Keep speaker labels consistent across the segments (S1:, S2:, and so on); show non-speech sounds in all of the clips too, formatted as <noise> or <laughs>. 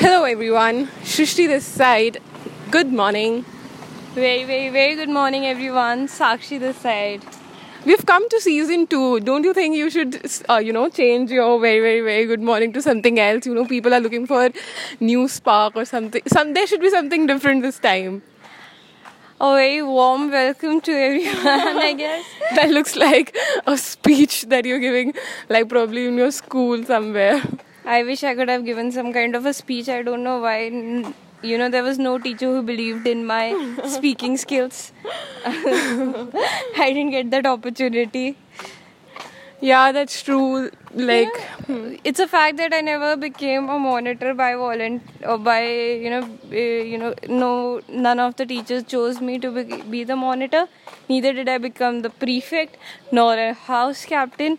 S1: Hello everyone, Shrishti this side. Good morning.
S2: Very, very, very good morning, everyone. Sakshi this side.
S1: We've come to season two. Don't you think you should, uh, you know, change your very, very, very good morning to something else? You know, people are looking for new spark or something. Some there should be something different this time.
S2: A very warm welcome to everyone, I guess. <laughs>
S1: That looks like a speech that you're giving, like probably in your school somewhere.
S2: I wish I could have given some kind of a speech. I don't know why. You know, there was no teacher who believed in my <laughs> speaking skills. <laughs> I didn't get that opportunity.
S1: Yeah, that's true. Like,
S2: It's a fact that I never became a monitor by volent or by you know uh, you know no none of the teachers chose me to be, be the monitor. Neither did I become the prefect nor a house captain.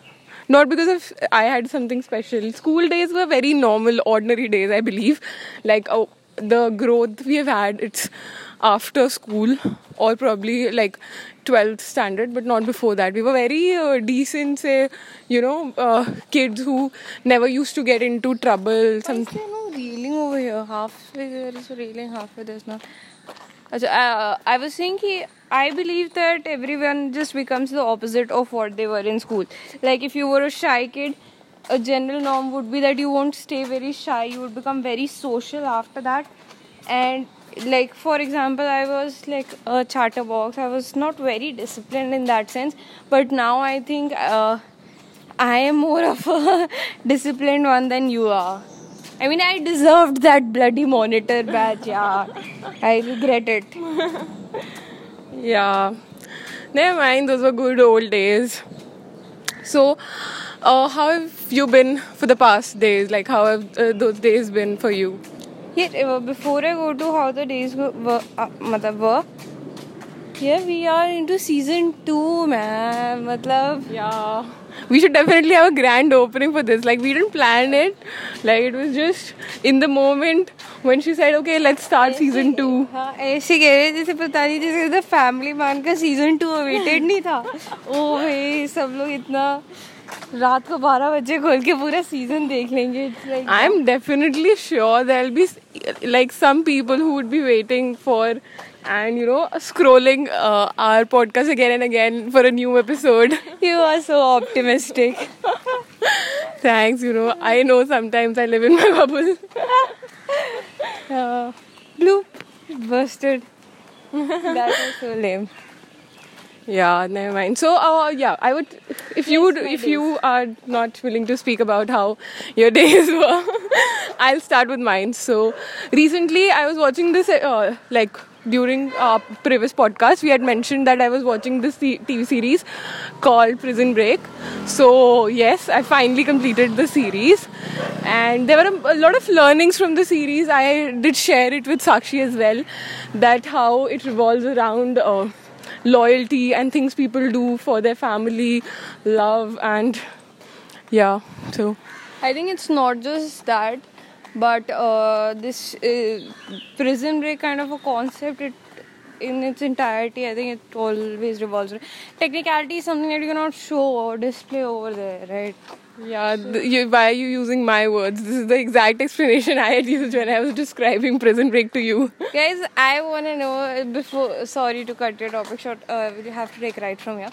S1: not because of I had something special. School days were very normal, ordinary days, I believe. Like oh, the growth we have had, it's after school or probably like 12th standard, but not before that. We were very uh, decent, say, you know, uh, kids who never used to get into trouble. Some
S2: Is there no railing over here? Halfway there is a railing, halfway there's not. Uh, I was ki I believe that everyone just becomes the opposite of what they were in school. Like if you were a shy kid, a general norm would be that you won't stay very shy. You would become very social after that. And like for example, I was like a chatterbox. I was not very disciplined in that sense. But now I think uh, I am more of a <laughs> disciplined one than you are. I mean, I deserved that bloody monitor badge, yeah. I regret it.
S1: Yeah. Never mind, those were good old days. So, uh, how have you been for the past days? Like, how have uh, those days been for you?
S2: Here, uh, before I go to how the days were, uh, were, here we are into season 2, man. Matlab,
S1: Yeah. We should definitely have a grand opening for this. Like, we didn't plan it. Like, it was just in the moment when she said, okay, let's start season 2.
S2: हाँ ऐसे कह रहे जैसे पता नहीं जैसे the Family Man का season two awaited नहीं था ओ भाई सब लोग इतना रात को बारह बजे खोल के पूरा सीज़न देख लेंगे it's like
S1: I'm definitely sure there'll be like some people who would be waiting for and you know scrolling uh, our podcast again and again for a new episode. <laughs>
S2: you are so optimistic <laughs>
S1: Thanks, you know, I know sometimes I live in my bubble. <laughs>
S2: uh, bloop busted that was so lame
S1: Yeah, never mind. So, uh, yeah, I would, if you would, if you are not willing to speak about how your days were, I'll start with mine. So, recently I was watching this, uh, like during our previous podcast, we had mentioned that I was watching this TV series called Prison Break. So, yes, I finally completed the series, and there were a, a lot of learnings from the series. I did share it with Sakshi as well, that how it revolves around. Uh, loyalty and things people do for their family, love, and yeah. So
S2: I think it's not just that, but uh, this uh, prison break kind of a concept. It in its entirety, I think it always revolves. around Technicality is something that you cannot show or display over there, right?
S1: yeah, th- you, why are you using my words? This is the exact explanation I had used when I was describing Prison Break to you.
S2: Guys, I want to know before. Sorry to cut your topic short. Uh, we have to take right from here.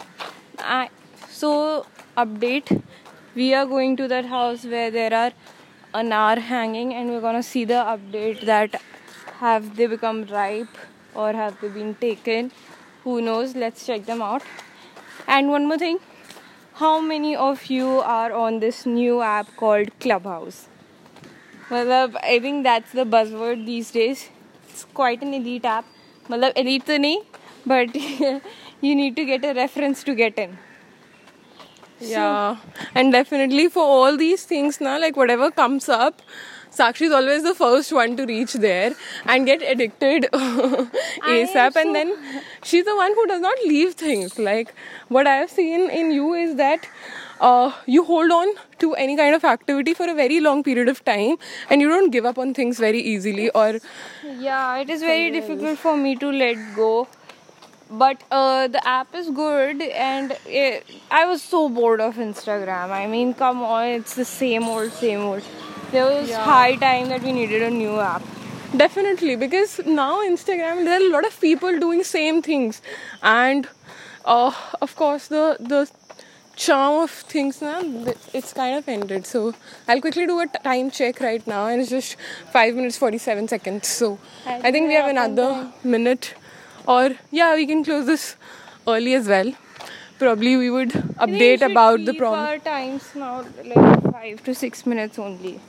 S2: I, so update. We are going to that house where there are an hour hanging, and we're gonna see the update that have they become ripe or have they been taken. Who knows? Let's check them out. And one more thing. How many of you are on this new app called Clubhouse? मतलब I think that's the buzzword these days. It's quite an elite app. मतलब elite तो नहीं, but <laughs> you need to get a reference to get in.
S1: Yeah, and definitely for all these things now, like whatever comes up, Sakshi is always the first one to reach there and get addicted <laughs> ASAP. And then she's the one who does not leave things. Like what I have seen in you is that uh, you hold on to any kind of activity for a very long period of time and you don't give up on things very easily or
S2: Yeah, it is very difficult for me to let go. But uh, the app is good, and it, I was so bored of Instagram. I mean, come on, it's the same old, same old. There was
S1: Yeah.
S2: high time that we needed a new app.
S1: Definitely, because now Instagram there are a lot of people doing same things, and uh, of course the the charm of things now it's kind of ended. So I'll quickly do a time check right now, and it's just five minutes forty seven seconds. So
S2: I
S1: I think we
S2: think we have
S1: another minute, or yeah, we can close this early as well. Probably we would
S2: think we
S1: update about the prom.
S2: Our times now like five to six minutes only.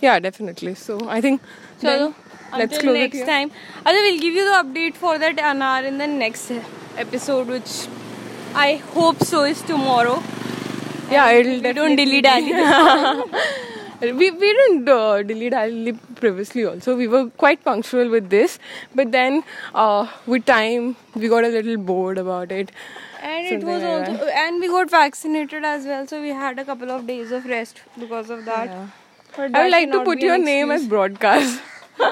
S1: Yeah, definitely. So I think
S2: So
S1: let's close
S2: next time, Although we'll give you the update for that anar in the next episode, which I hope so is tomorrow.
S1: Yeah, it'll
S2: We don't dilly dally. <laughs> <laughs>
S1: we, we didn't uh, delete Ali previously also. We were quite punctual with this. But then uh, with time we got a little bored about it.
S2: And it was
S1: like
S2: also, and we got vaccinated as well, so we had a couple of days of rest because of that.
S1: Yeah.
S2: But
S1: i would like to put your name as broadcast. <laughs>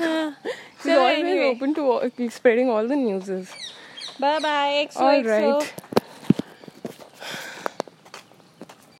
S2: So
S1: She's always
S2: anyway.
S1: open to all- spreading all the newses.
S2: Bye bye.
S1: All right